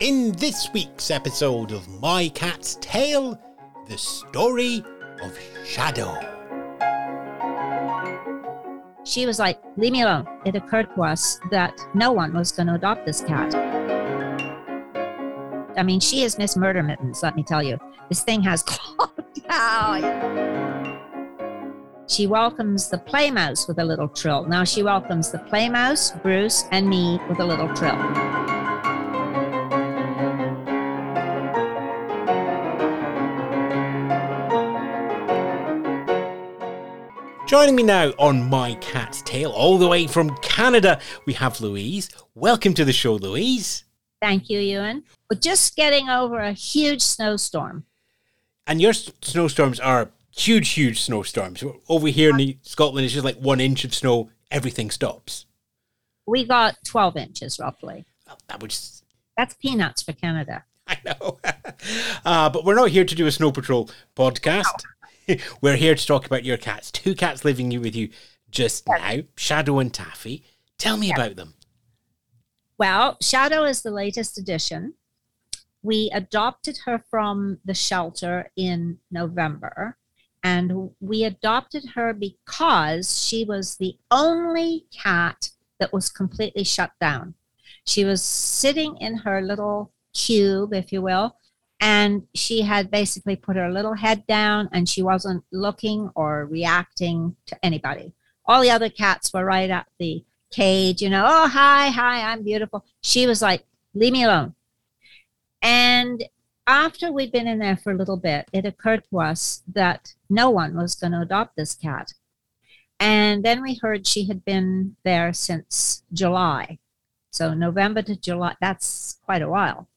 In this week's episode of My Cat's Tale, the story of Shadow. She was like, Leave me alone. It occurred to us that no one was going to adopt this cat. I mean, she is Miss Murder Mittens, let me tell you. This thing has clawed down. She welcomes the play mouse with a little trill. Now she welcomes the play mouse, Bruce, and me with a little trill. Joining me now on My Cat's Tale, all the way from Canada, we have Louise. Welcome to the show, Louise. Thank you, Ewan. We're just getting over a huge snowstorm. And your snowstorms are huge, huge snowstorms. Over here in Scotland, it's just like one inch of snow, everything stops. We got 12 inches roughly. Well, that was That's peanuts for Canada. I know. uh, but we're not here to do a Snow Patrol podcast. we're here to talk about your cats. Two cats living with you just now, Shadow and Taffy. Tell me about them. Well, Shadow is the latest addition. We adopted her from the shelter in November, and we adopted her because she was the only cat that was completely shut down. She was sitting in her little cube, if you will, and she had basically put her little head down and she wasn't looking or reacting to anybody. All the other cats were right at the cage, you know, oh, hi, hi, I'm beautiful. She was like, leave me alone. And after we'd been in there for a little bit, it occurred to us that no one was going to adopt this cat. And then we heard she had been there since July. So November to July, that's quite a while.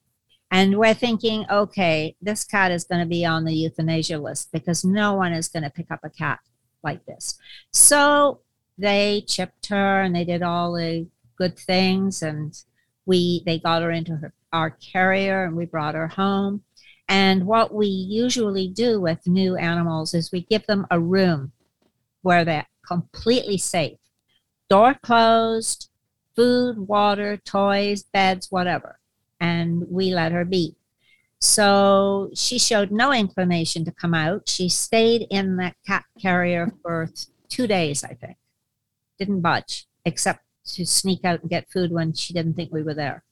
And we're thinking, okay, this cat is going to be on the euthanasia list because no one is going to pick up a cat like this. So they chipped her and they did all the good things and we they got her into her our carrier and we brought her home. And what we usually do with new animals is we give them a room where they're completely safe. Door closed, food, water, toys, beds, whatever. And we let her be. So she showed no inclination to come out. She stayed in that cat carrier for two days, I think. Didn't budge, except to sneak out and get food when she didn't think we were there.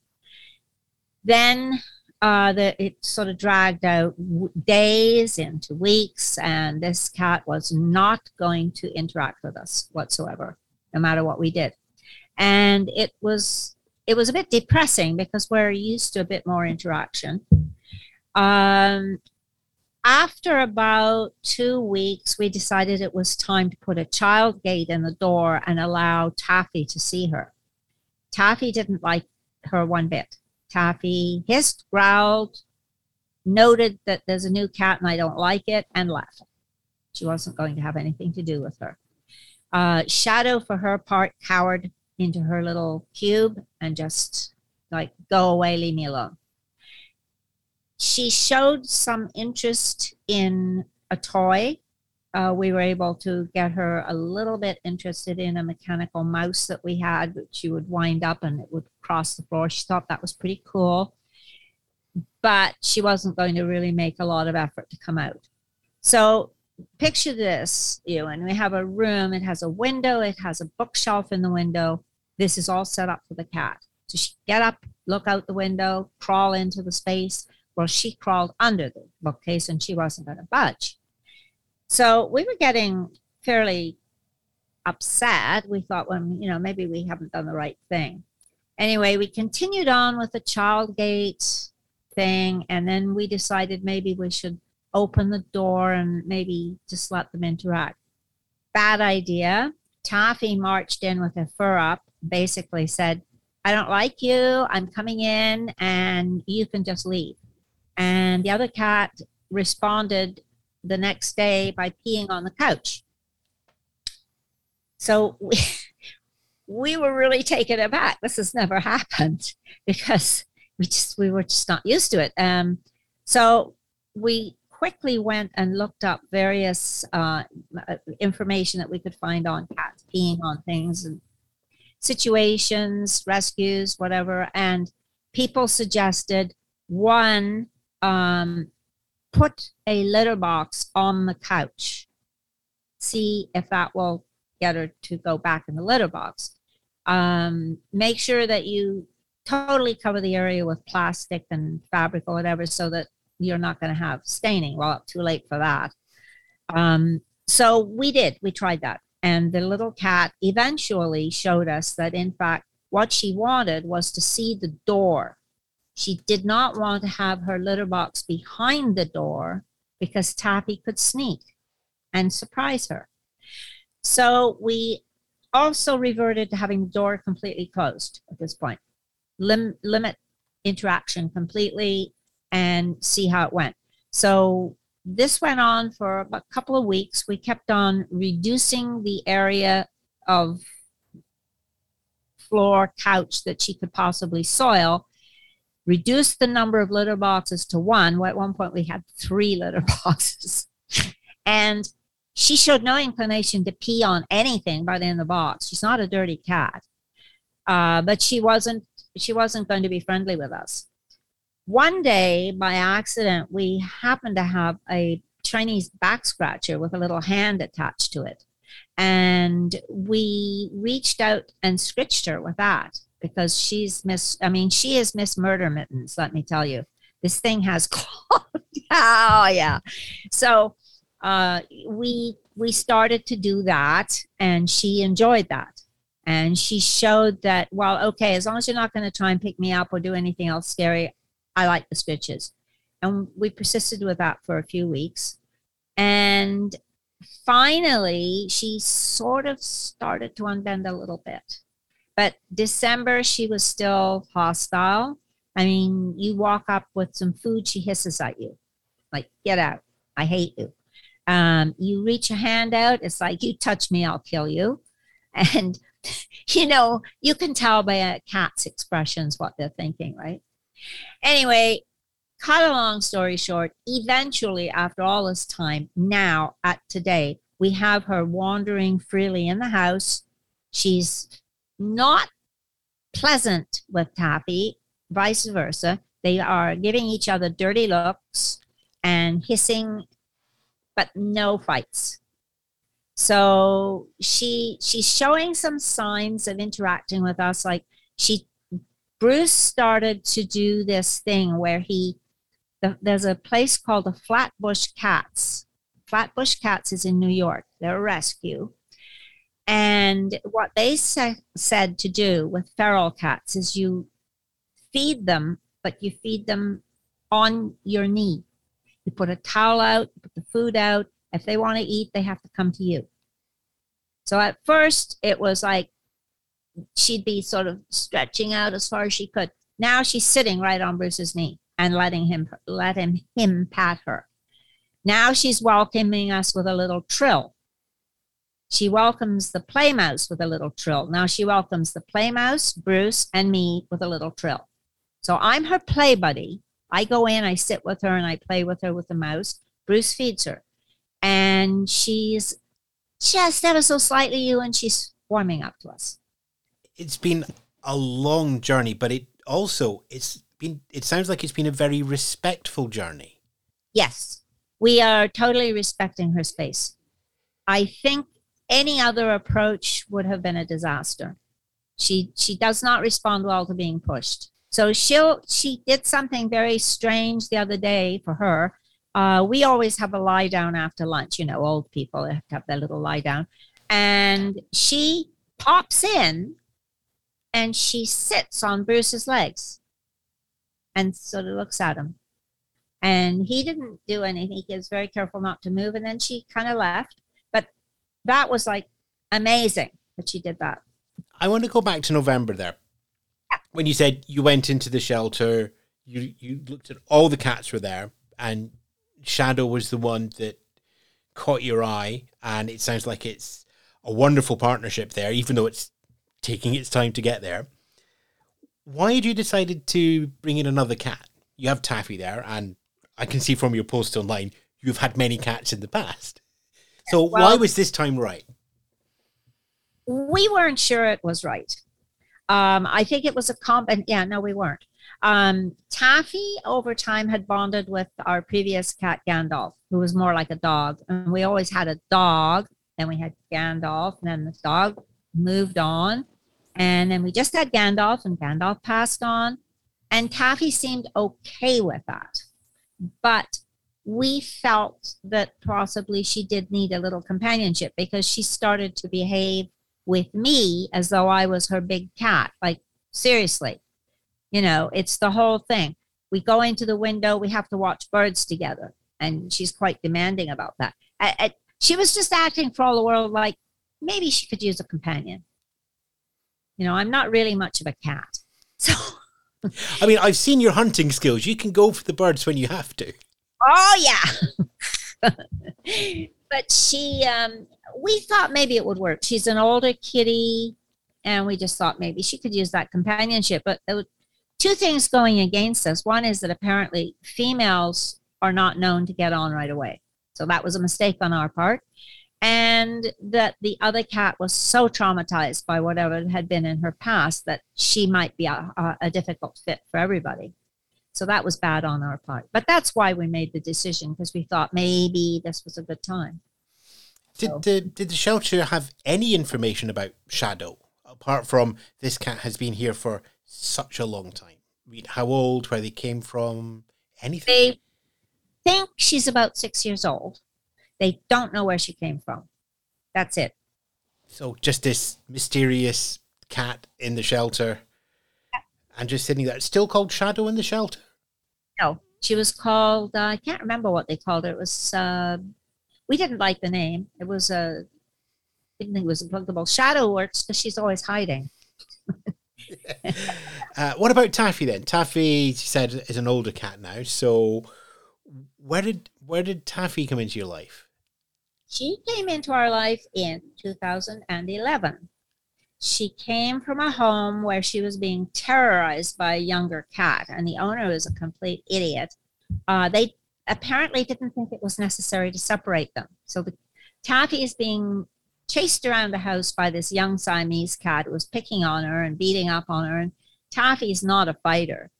Then uh, the, it sort of dragged out w- days into weeks, and this cat was not going to interact with us whatsoever, no matter what we did. And it was it was a bit depressing because we're used to a bit more interaction. Um, after about two weeks, we decided it was time to put a child gate in the door and allow Taffy to see her. Taffy didn't like her one bit. Taffy hissed, growled, noted that there's a new cat and I don't like it, and left. She wasn't going to have anything to do with her. Uh, Shadow, for her part, cowered into her little cube and just like, go away, leave me alone. She showed some interest in a toy. Uh, we were able to get her a little bit interested in a mechanical mouse that we had, which she would wind up and it would cross the floor. She thought that was pretty cool, but she wasn't going to really make a lot of effort to come out. So picture this, Ewan. We have a room, it has a window, it has a bookshelf in the window. This is all set up for the cat. So she get up, look out the window, crawl into the space. Well, she crawled under the bookcase and she wasn't going to budge. So we were getting fairly upset. We thought, well, you know, maybe we haven't done the right thing. Anyway, we continued on with the child gate thing, and then we decided maybe we should open the door and maybe just let them interact. Bad idea. Taffy marched in with her fur up, basically said, I don't like you. I'm coming in and you can just leave. And the other cat responded the next day by peeing on the couch. So we, we were really taken aback. This has never happened because we just we were just not used to it. Um, so we quickly went and looked up various uh, information that we could find on cats peeing on things and situations, rescues, whatever. And people suggested One, um, put a litter box on the couch. See if that will get her to go back in the litter box. Um, make sure that you totally cover the area with plastic and fabric or whatever so that you're not going to have staining. Well, too late for that. Um, so we did, we tried that. And the little cat eventually showed us that, in fact, what she wanted was to see the door. She did not want to have her litter box behind the door because Taffy could sneak and surprise her. So we also reverted to having the door completely closed at this point. Lim- limit interaction completely and see how it went. So this went on for a couple of weeks. We kept on reducing the area of floor couch that she could possibly soil, reduced the number of litter boxes to one. At one point, we had three litter boxes. and she showed no inclination to pee on anything but in the box. She's not a dirty cat. Uh, but she wasn't she wasn't going to be friendly with us. One day, by accident, we happened to have a Chinese back scratcher with a little hand attached to it. And we reached out and scratched her with that because she's Miss, I mean, she is Miss Murder Mittens, let me tell you. This thing has claws. oh, yeah. So uh, we we started to do that and she enjoyed that and she showed that well okay as long as you're not going to try and pick me up or do anything else scary I like the stitches. And we persisted with that for a few weeks. And finally, she sort of started to unbend a little bit. But December, she was still hostile. I mean, you walk up with some food, she hisses at you, like, get out. I hate you. Um, you reach a hand out, it's like, you touch me, I'll kill you. And, you know, you can tell by a cat's expressions what they're thinking, right? Anyway, cut a long story short, eventually, after all this time, now at today, we have her wandering freely in the house. She's not pleasant with Taffy, vice versa. They are giving each other dirty looks and hissing, but no fights. So she she's showing some signs of interacting with us. Like she Bruce started to do this thing where he, the, there's a place called the Flatbush Cats. Flatbush Cats is in New York. They're a rescue. And what they sa- said to do with feral cats is you feed them, but you feed them on your knee. You put a towel out, you put the food out. If they want to eat, they have to come to you. So at first, it was like she'd be sort of stretching out as far as she could. Now she's sitting right on Bruce's knee and letting him let him him pat her. Now she's welcoming us with a little trill. She welcomes the play mouse with a little trill. Now she welcomes the play mouse, Bruce, and me with a little trill. So I'm her play buddy. I go in, I sit with her, and I play with her with the mouse. Bruce feeds her. And she's just ever so slightly you, and she's warming up to us it's been a long journey, but it also it's been it sounds like it's been a very respectful journey. Yes. We are totally respecting her space. I think any other approach would have been a disaster. She she does not respond well to being pushed. So she'll she did something very strange the other day for her. Uh, we always have a lie down after lunch. You know, old people have to have their little lie down, and she pops in and she sits on Bruce's legs and sort of looks at him. And he didn't do anything. He was very careful not to move. And then she kind of left. But that was like amazing that she did that. I want to go back to November there. Yeah. When you said you went into the shelter, you, you looked at all the cats were there, and Shadow was the one that caught your eye. And it sounds like it's a wonderful partnership there, even though it's taking its time to get there. Why had you decided to bring in another cat? You have Taffy there, and I can see from your post online you've had many cats in the past. So well, why was this time right? We weren't sure it was right. Um, I think it was a comp, and yeah, no, we weren't. Um, Taffy over time had bonded with our previous cat Gandalf, who was more like a dog. And we always had a dog, then we had Gandalf, and then the dog moved on. And then we just had Gandalf, and Gandalf passed on. And Taffy seemed okay with that. But we felt that possibly she did need a little companionship because she started to behave with me as though I was her big cat. Like, seriously, you know, it's the whole thing. We go into the window, we have to watch birds together. And she's quite demanding about that. I, I, she was just acting for all the world like maybe she could use a companion. You know, I'm not really much of a cat. So. I mean, I've seen your hunting skills. You can go for the birds when you have to. Oh yeah. but she um we thought maybe it would work. She's an older kitty and we just thought maybe she could use that companionship. But there were two things going against us. One is that apparently females are not known to get on right away. So that was a mistake on our part. And that the other cat was so traumatized by whatever had been in her past that she might be a, a, a difficult fit for everybody. So that was bad on our part. But that's why we made the decision because we thought maybe this was a good time. Did so. the did the shelter have any information about Shadow apart from this cat has been here for such a long time? I mean, how old, where they came from, anything? They think she's about six years old. They don't know where she came from. That's it. So just this mysterious cat in the shelter and just sitting there. It's still called Shadow in the Shelter? No, she was called, uh, I can't remember what they called her. It was, uh, we didn't like the name. It was a, uh, didn't think it was applicable. Shadow works because she's always hiding. uh, what about Taffy then? Taffy, she said, is an older cat now. So where did where did Taffy come into your life? She came into our life in 2011 she came from a home where she was being terrorized by a younger cat, and the owner was a complete idiot. Uh, they apparently didn't think it was necessary to separate them. So the Taffy is being chased around the house by this young Siamese cat who was picking on her and beating up on her. And Taffy's not a fighter.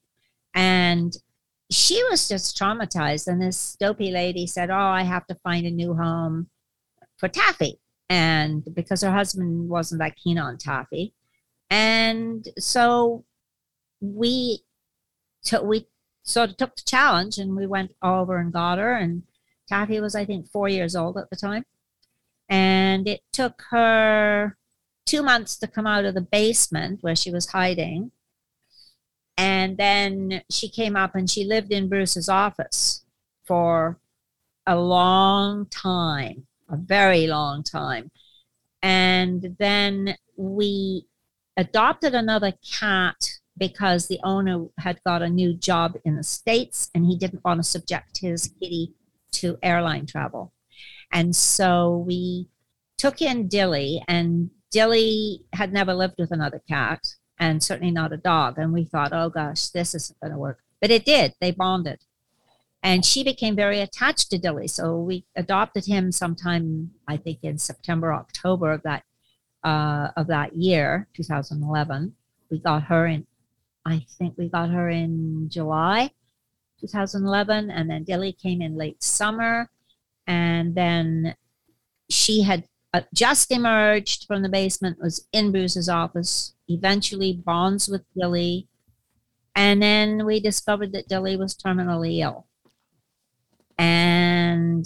And she was just traumatized. And this dopey lady said, Oh, I have to find a new home for Taffy and because her husband wasn't that keen on Taffy. And so we we sort of took the challenge and we went over and got her and Taffy was I think 4 years old at the time. And it took her 2 months to come out of the basement where she was hiding. And then she came up and she lived in Bruce's office for a long time a very long time. And then we adopted another cat because the owner had got a new job in the States and he didn't want to subject his kitty to airline travel. And so we took in Dilly, and Dilly had never lived with another cat and certainly not a dog. And we thought, oh gosh, this isn't going to work. But it did. They bonded and she became very attached to Dilly. So we adopted him sometime, I think, in September, October of that uh, of that year, 2011. We got her in, I think we got her in July 2011, and then Dilly came in late summer, and then she had uh, just emerged from the basement, was in Bruce's office, eventually bonds with Dilly, and then we discovered that Dilly was terminally ill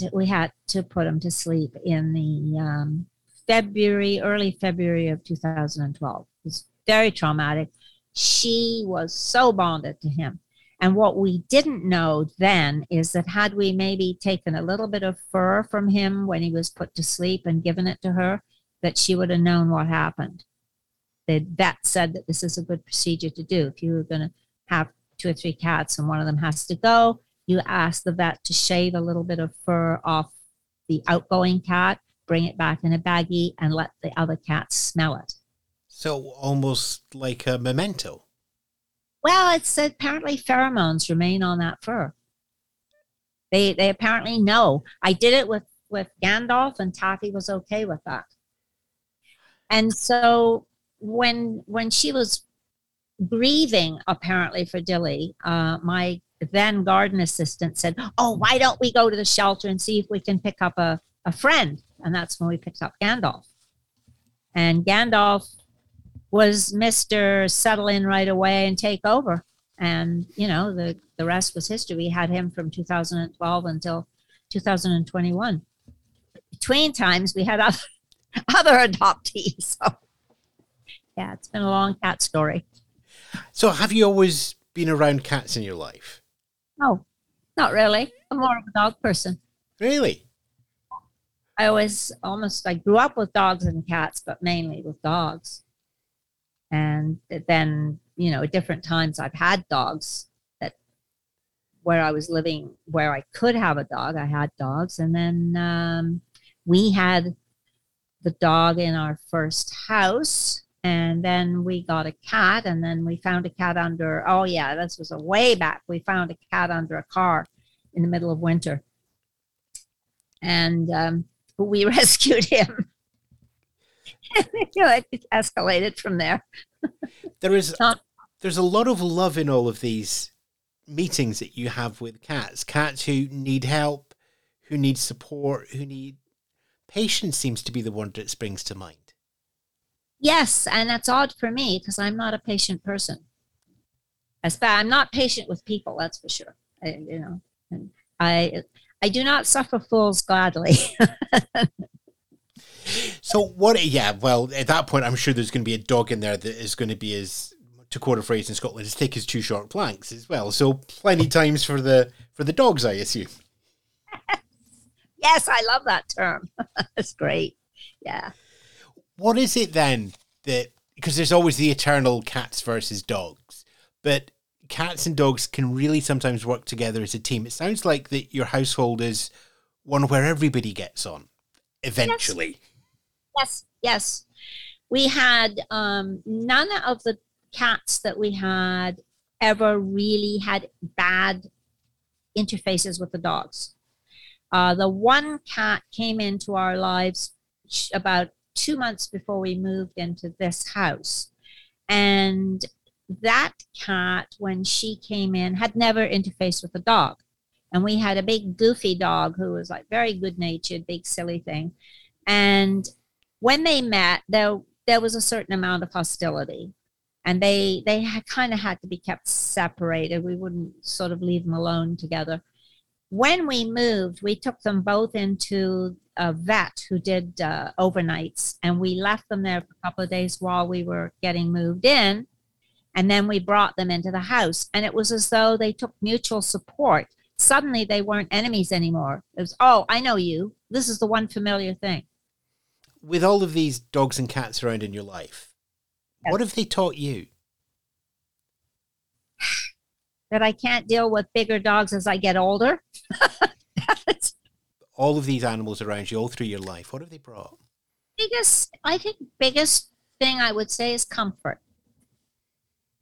and we had to put him to sleep in the um, February, early February of 2012. It was very traumatic. She was so bonded to him. And what we didn't know then is that had we maybe taken a little bit of fur from him when he was put to sleep and given it to her, that she would have known what happened. The vet said that this is a good procedure to do. If you were going to have two or three cats and one of them has to go, you ask the vet to shave a little bit of fur off the outgoing cat, bring it back in a baggie, and let the other cats smell it. So almost like a memento. Well, it's apparently pheromones remain on that fur. They they apparently know. I did it with with Gandalf, and Taffy was okay with that. And so when when she was grieving apparently for Dilly, uh, my then garden assistant said, "Oh, why don't we go to the shelter and see if we can pick up a, a friend?" And that's when we picked up Gandalf. And Gandalf was Mister settle in right away and take over. And you know the the rest was history. We had him from 2012 until 2021. Between times, we had other other adoptees. So yeah, it's been a long cat story. So, have you always been around cats in your life? No, not really. I'm more of a dog person. Really? I always almost I grew up with dogs and cats, but mainly with dogs. And then, you know, at different times I've had dogs that where I was living, where I could have a dog, I had dogs. And then um, we had the dog in our first house and then we got a cat and then we found a cat under oh yeah this was a way back. We found a cat under a car in the middle of winter. And um, we rescued him. You know, it escalated from there. There is there's a lot of love in all of these meetings that you have with cats. Cats who need help who need support who need patience seems to be the one that springs to mind Yes, and that's odd for me because I'm not a patient person. As far I'm not patient with people, that's for sure. I, you know, and I I do not suffer fools gladly. so what? Yeah, well, at that point, I'm sure there's going to be a dog in there that is going to be as to quote a phrase in Scotland, as thick as two short planks as well. So plenty times for the for the dogs, I assume. yes, I love that term. That's great. Yeah what is it then that because there's always the eternal cats versus dogs, but cats and dogs can really sometimes work together as a team. It sounds like that your household is one where everybody gets on eventually. Yes, yes. yes. We had um, none of the cats that we had ever really had bad interfaces with the dogs. Uh, the one cat came into our lives about two months before we moved into this house. And that cat, when she came in, had never interfaced with a dog. And we had a big goofy dog who was like very good natured, big silly thing. And when they met, there there was a certain amount of hostility. And they they kind of had to be kept separated. We wouldn't sort of leave them alone together. When we moved, we took them both into a vet who did uh, overnights, and we left them there for a couple of days while we were getting moved in. And then we brought them into the house, and it was as though they took mutual support. Suddenly, they weren't enemies anymore. It was, oh, I know you. This is the one familiar thing. With all of these dogs and cats around in your life, yes. what have they taught you? that I can't deal with bigger dogs as I get older. all of these animals around you all through your life, what have they brought? Biggest, I think, biggest thing I would say is comfort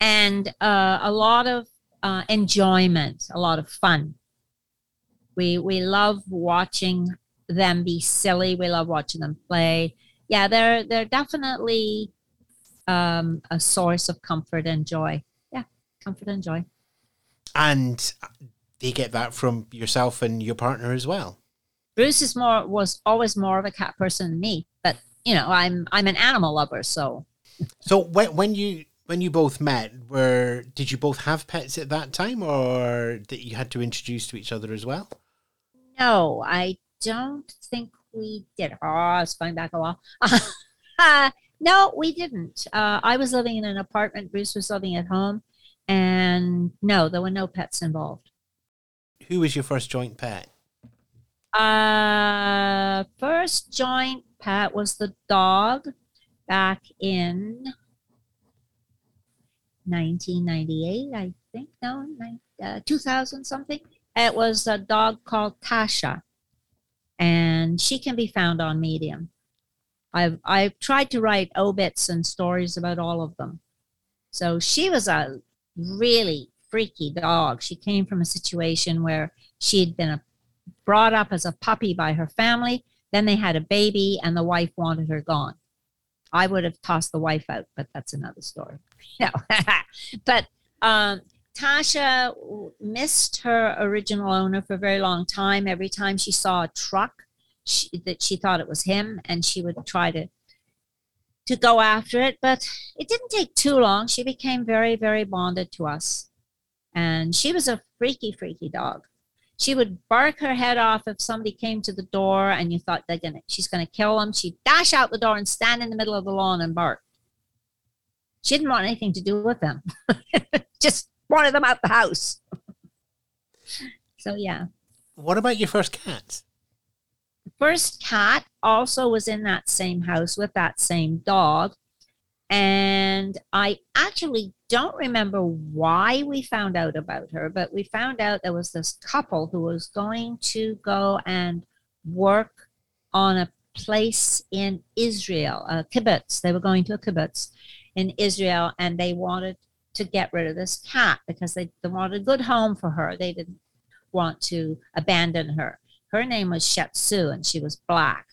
and uh, a lot of uh, enjoyment, a lot of fun. We we love watching them be silly. We love watching them play. Yeah, they're they're definitely um, a source of comfort and joy. Yeah, comfort and joy. And they get that from yourself and your partner as well. Bruce is more was always more of a cat person than me, but you know, I'm I'm an animal lover, so. So when when you when you both met, were did you both have pets at that time, or that you had to introduce to each other as well? No, I don't think we did. Oh, it's going back a while. uh, no, we didn't. Uh, I was living in an apartment. Bruce was living at home, and no, there were no pets involved. Who was your first joint pet? Uh, first joint pet was the dog back in 1998, I think. No, uh, 2000 something. It was a dog called Tasha, and she can be found on Medium. I've I've tried to write obits and stories about all of them. So she was a really freaky dog. She came from a situation where she had been a brought up as a puppy by her family. Then they had a baby, and the wife wanted her gone. I would have tossed the wife out, but that's another story. No, but um, Tasha missed her original owner for a very long time. Every time she saw a truck, she, that she thought it was him, and she would try to to go after it. But it didn't take too long. She became very, very bonded to us, and she was a freaky, freaky dog. She would bark her head off if somebody came to the door and you thought they're gonna she's gonna kill them. She'd dash out the door and stand in the middle of the lawn and bark. She didn't want anything to do with them. Just wanted them out the house. so yeah. What about your first cat? The first cat also was in that same house with that same dog. And I actually don't remember why we found out about her, but we found out there was this couple who was going to go and work on a place in Israel, a kibbutz. They were going to a kibbutz in Israel and they wanted to get rid of this cat because they, they wanted a good home for her. They didn't want to abandon her. Her name was Shetsu and she was black.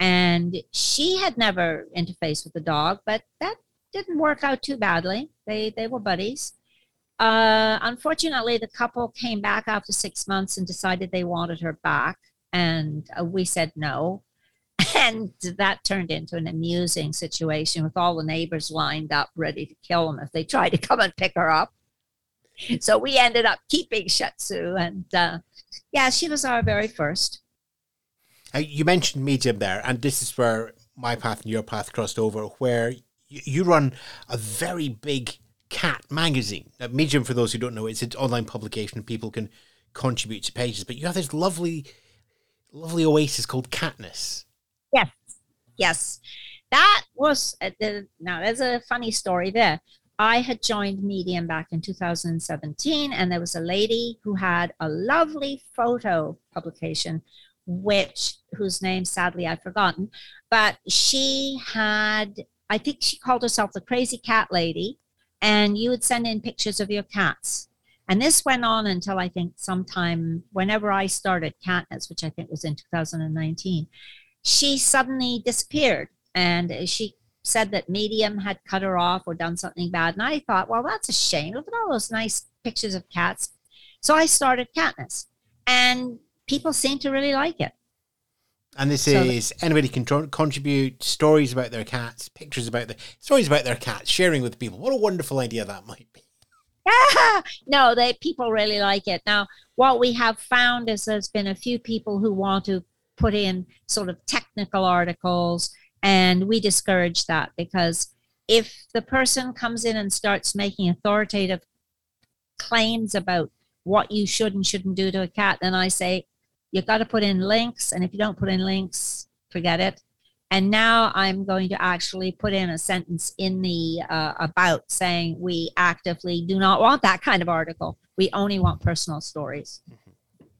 And she had never interfaced with the dog, but that didn't work out too badly. They they were buddies. Uh, unfortunately, the couple came back after six months and decided they wanted her back, and uh, we said no. And that turned into an amusing situation with all the neighbors lined up ready to kill them if they tried to come and pick her up. So we ended up keeping Shetsu, and uh, yeah, she was our very first. Uh, you mentioned Medium there, and this is where my path and your path crossed over, where you, run a very big cat magazine. Now, Medium, for those who don't know, it's an online publication people can contribute to pages. But you have this lovely, lovely oasis called Catness. Yes, yes, that was uh, the, now. There's a funny story there. I had joined Medium back in 2017, and there was a lady who had a lovely photo publication, which whose name sadly I've forgotten, but she had, I think she called herself the Crazy Cat Lady, and you would send in pictures of your cats. And this went on until I think sometime whenever I started Catness, which I think was in 2019, she suddenly disappeared. And she said that Medium had cut her off or done something bad. And I thought, well, that's a shame. Look at all those nice pictures of cats. So I started Catness. And people seem to really like it. And this so is anybody can tr- contribute stories about their cats, pictures about the stories about their cats, sharing with people. What a wonderful idea that might be. Yeah, no, they people really like it. Now, what we have found is there's been a few people who want to put in sort of technical articles, and we discourage that because if the person comes in and starts making authoritative claims about what you should and shouldn't do to a cat, then I say, You've got to put in links. And if you don't put in links, forget it. And now I'm going to actually put in a sentence in the uh, about saying we actively do not want that kind of article. We only want personal stories mm-hmm.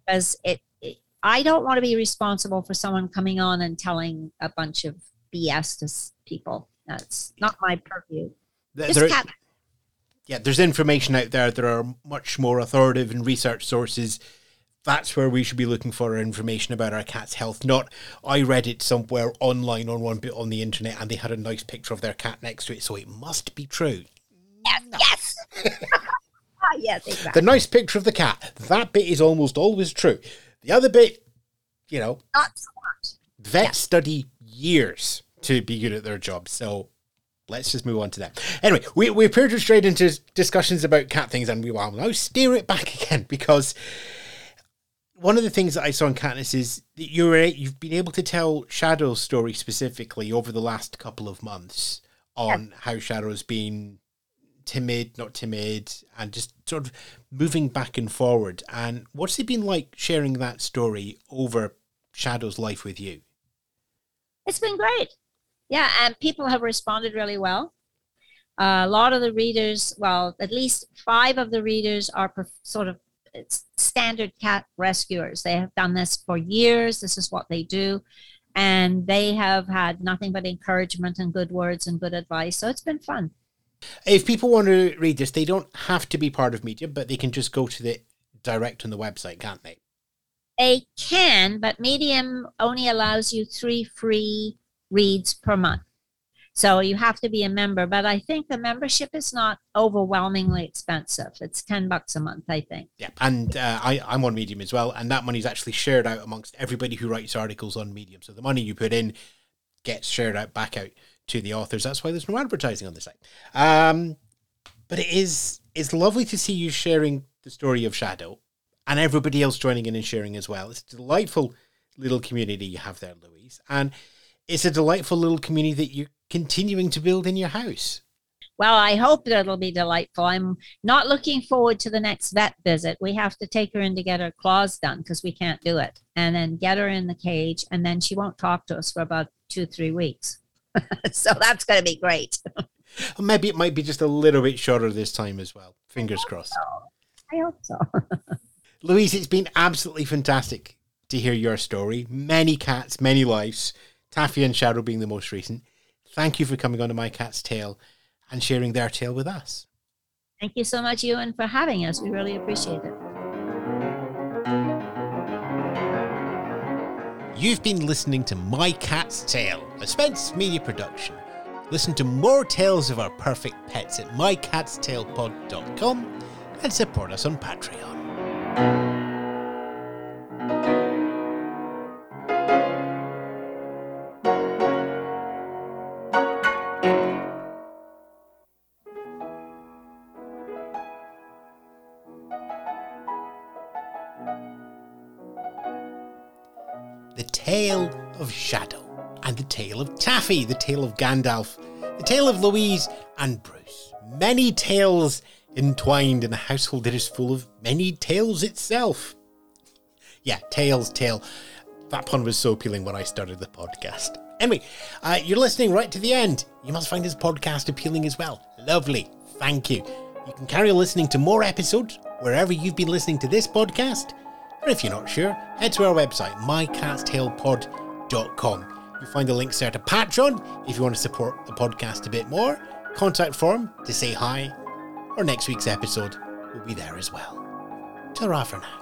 because it, it, I don't want to be responsible for someone coming on and telling a bunch of BS to people. That's not my purview. There, yeah, there's information out there. There are much more authoritative and research sources that's where we should be looking for information about our cat's health. Not I read it somewhere online on one bit on the internet and they had a nice picture of their cat next to it, so it must be true. Yes, yes. Ah, yes, exactly. The nice picture of the cat. That bit is almost always true. The other bit, you know, not so much. Vets yeah. study years to be good at their job, so let's just move on to that. Anyway, we we appeared straight into discussions about cat things, and we will now steer it back again because one of the things that I saw in Catness is that you're you've been able to tell Shadow's story specifically over the last couple of months on yeah. how Shadow's been timid, not timid, and just sort of moving back and forward. And what's it been like sharing that story over Shadow's life with you? It's been great. Yeah, and people have responded really well. Uh, a lot of the readers, well, at least five of the readers are sort of standard cat rescuers. They have done this for years. This is what they do. And they have had nothing but encouragement and good words and good advice. So it's been fun. If people want to read this, they don't have to be part of Medium, but they can just go to the direct on the website, can't they? They can, but Medium only allows you three free reads per month. So you have to be a member, but I think the membership is not overwhelmingly expensive. It's 10 bucks a month, I think. Yeah, and uh, I, I'm on Medium as well, and that money is actually shared out amongst everybody who writes articles on Medium. So the money you put in gets shared out back out to the authors. That's why there's no advertising on the site. Um, but it is it's lovely to see you sharing the story of Shadow and everybody else joining in and sharing as well. It's a delightful little community you have there, Louise, and it's a delightful little community that you're continuing to build in your house. Well, I hope that it'll be delightful. I'm not looking forward to the next vet visit. We have to take her in to get her claws done because we can't do it, and then get her in the cage, and then she won't talk to us for about two, three weeks. so that's going to be great. Maybe it might be just a little bit shorter this time as well. Fingers crossed. I hope so. Louise, it's been absolutely fantastic to hear your story. Many cats, many lives. Taffy and Shadow being the most recent. Thank you for coming on to My Cat's Tale and sharing their tale with us. Thank you so much, Ewan, for having us. We really appreciate it. You've been listening to My Cat's Tale, a Spence Media production. Listen to more tales of our perfect pets at mycatstalepod.com and support us on Patreon. The Tale of Shadow and the Tale of Taffy, the Tale of Gandalf, the Tale of Louise and Bruce. Many tales entwined in a household that is full of many tales itself. Yeah, tales, tale. That pun was so appealing when I started the podcast. Anyway, uh, you're listening right to the end. You must find this podcast appealing as well. Lovely. Thank you. You can carry on listening to more episodes wherever you've been listening to this podcast. Or if you're not sure, head to our website, mycatstalepod.com. You'll find the links there to Patreon if you want to support the podcast a bit more, contact form to say hi, or next week's episode will be there as well. Ta-ra for now.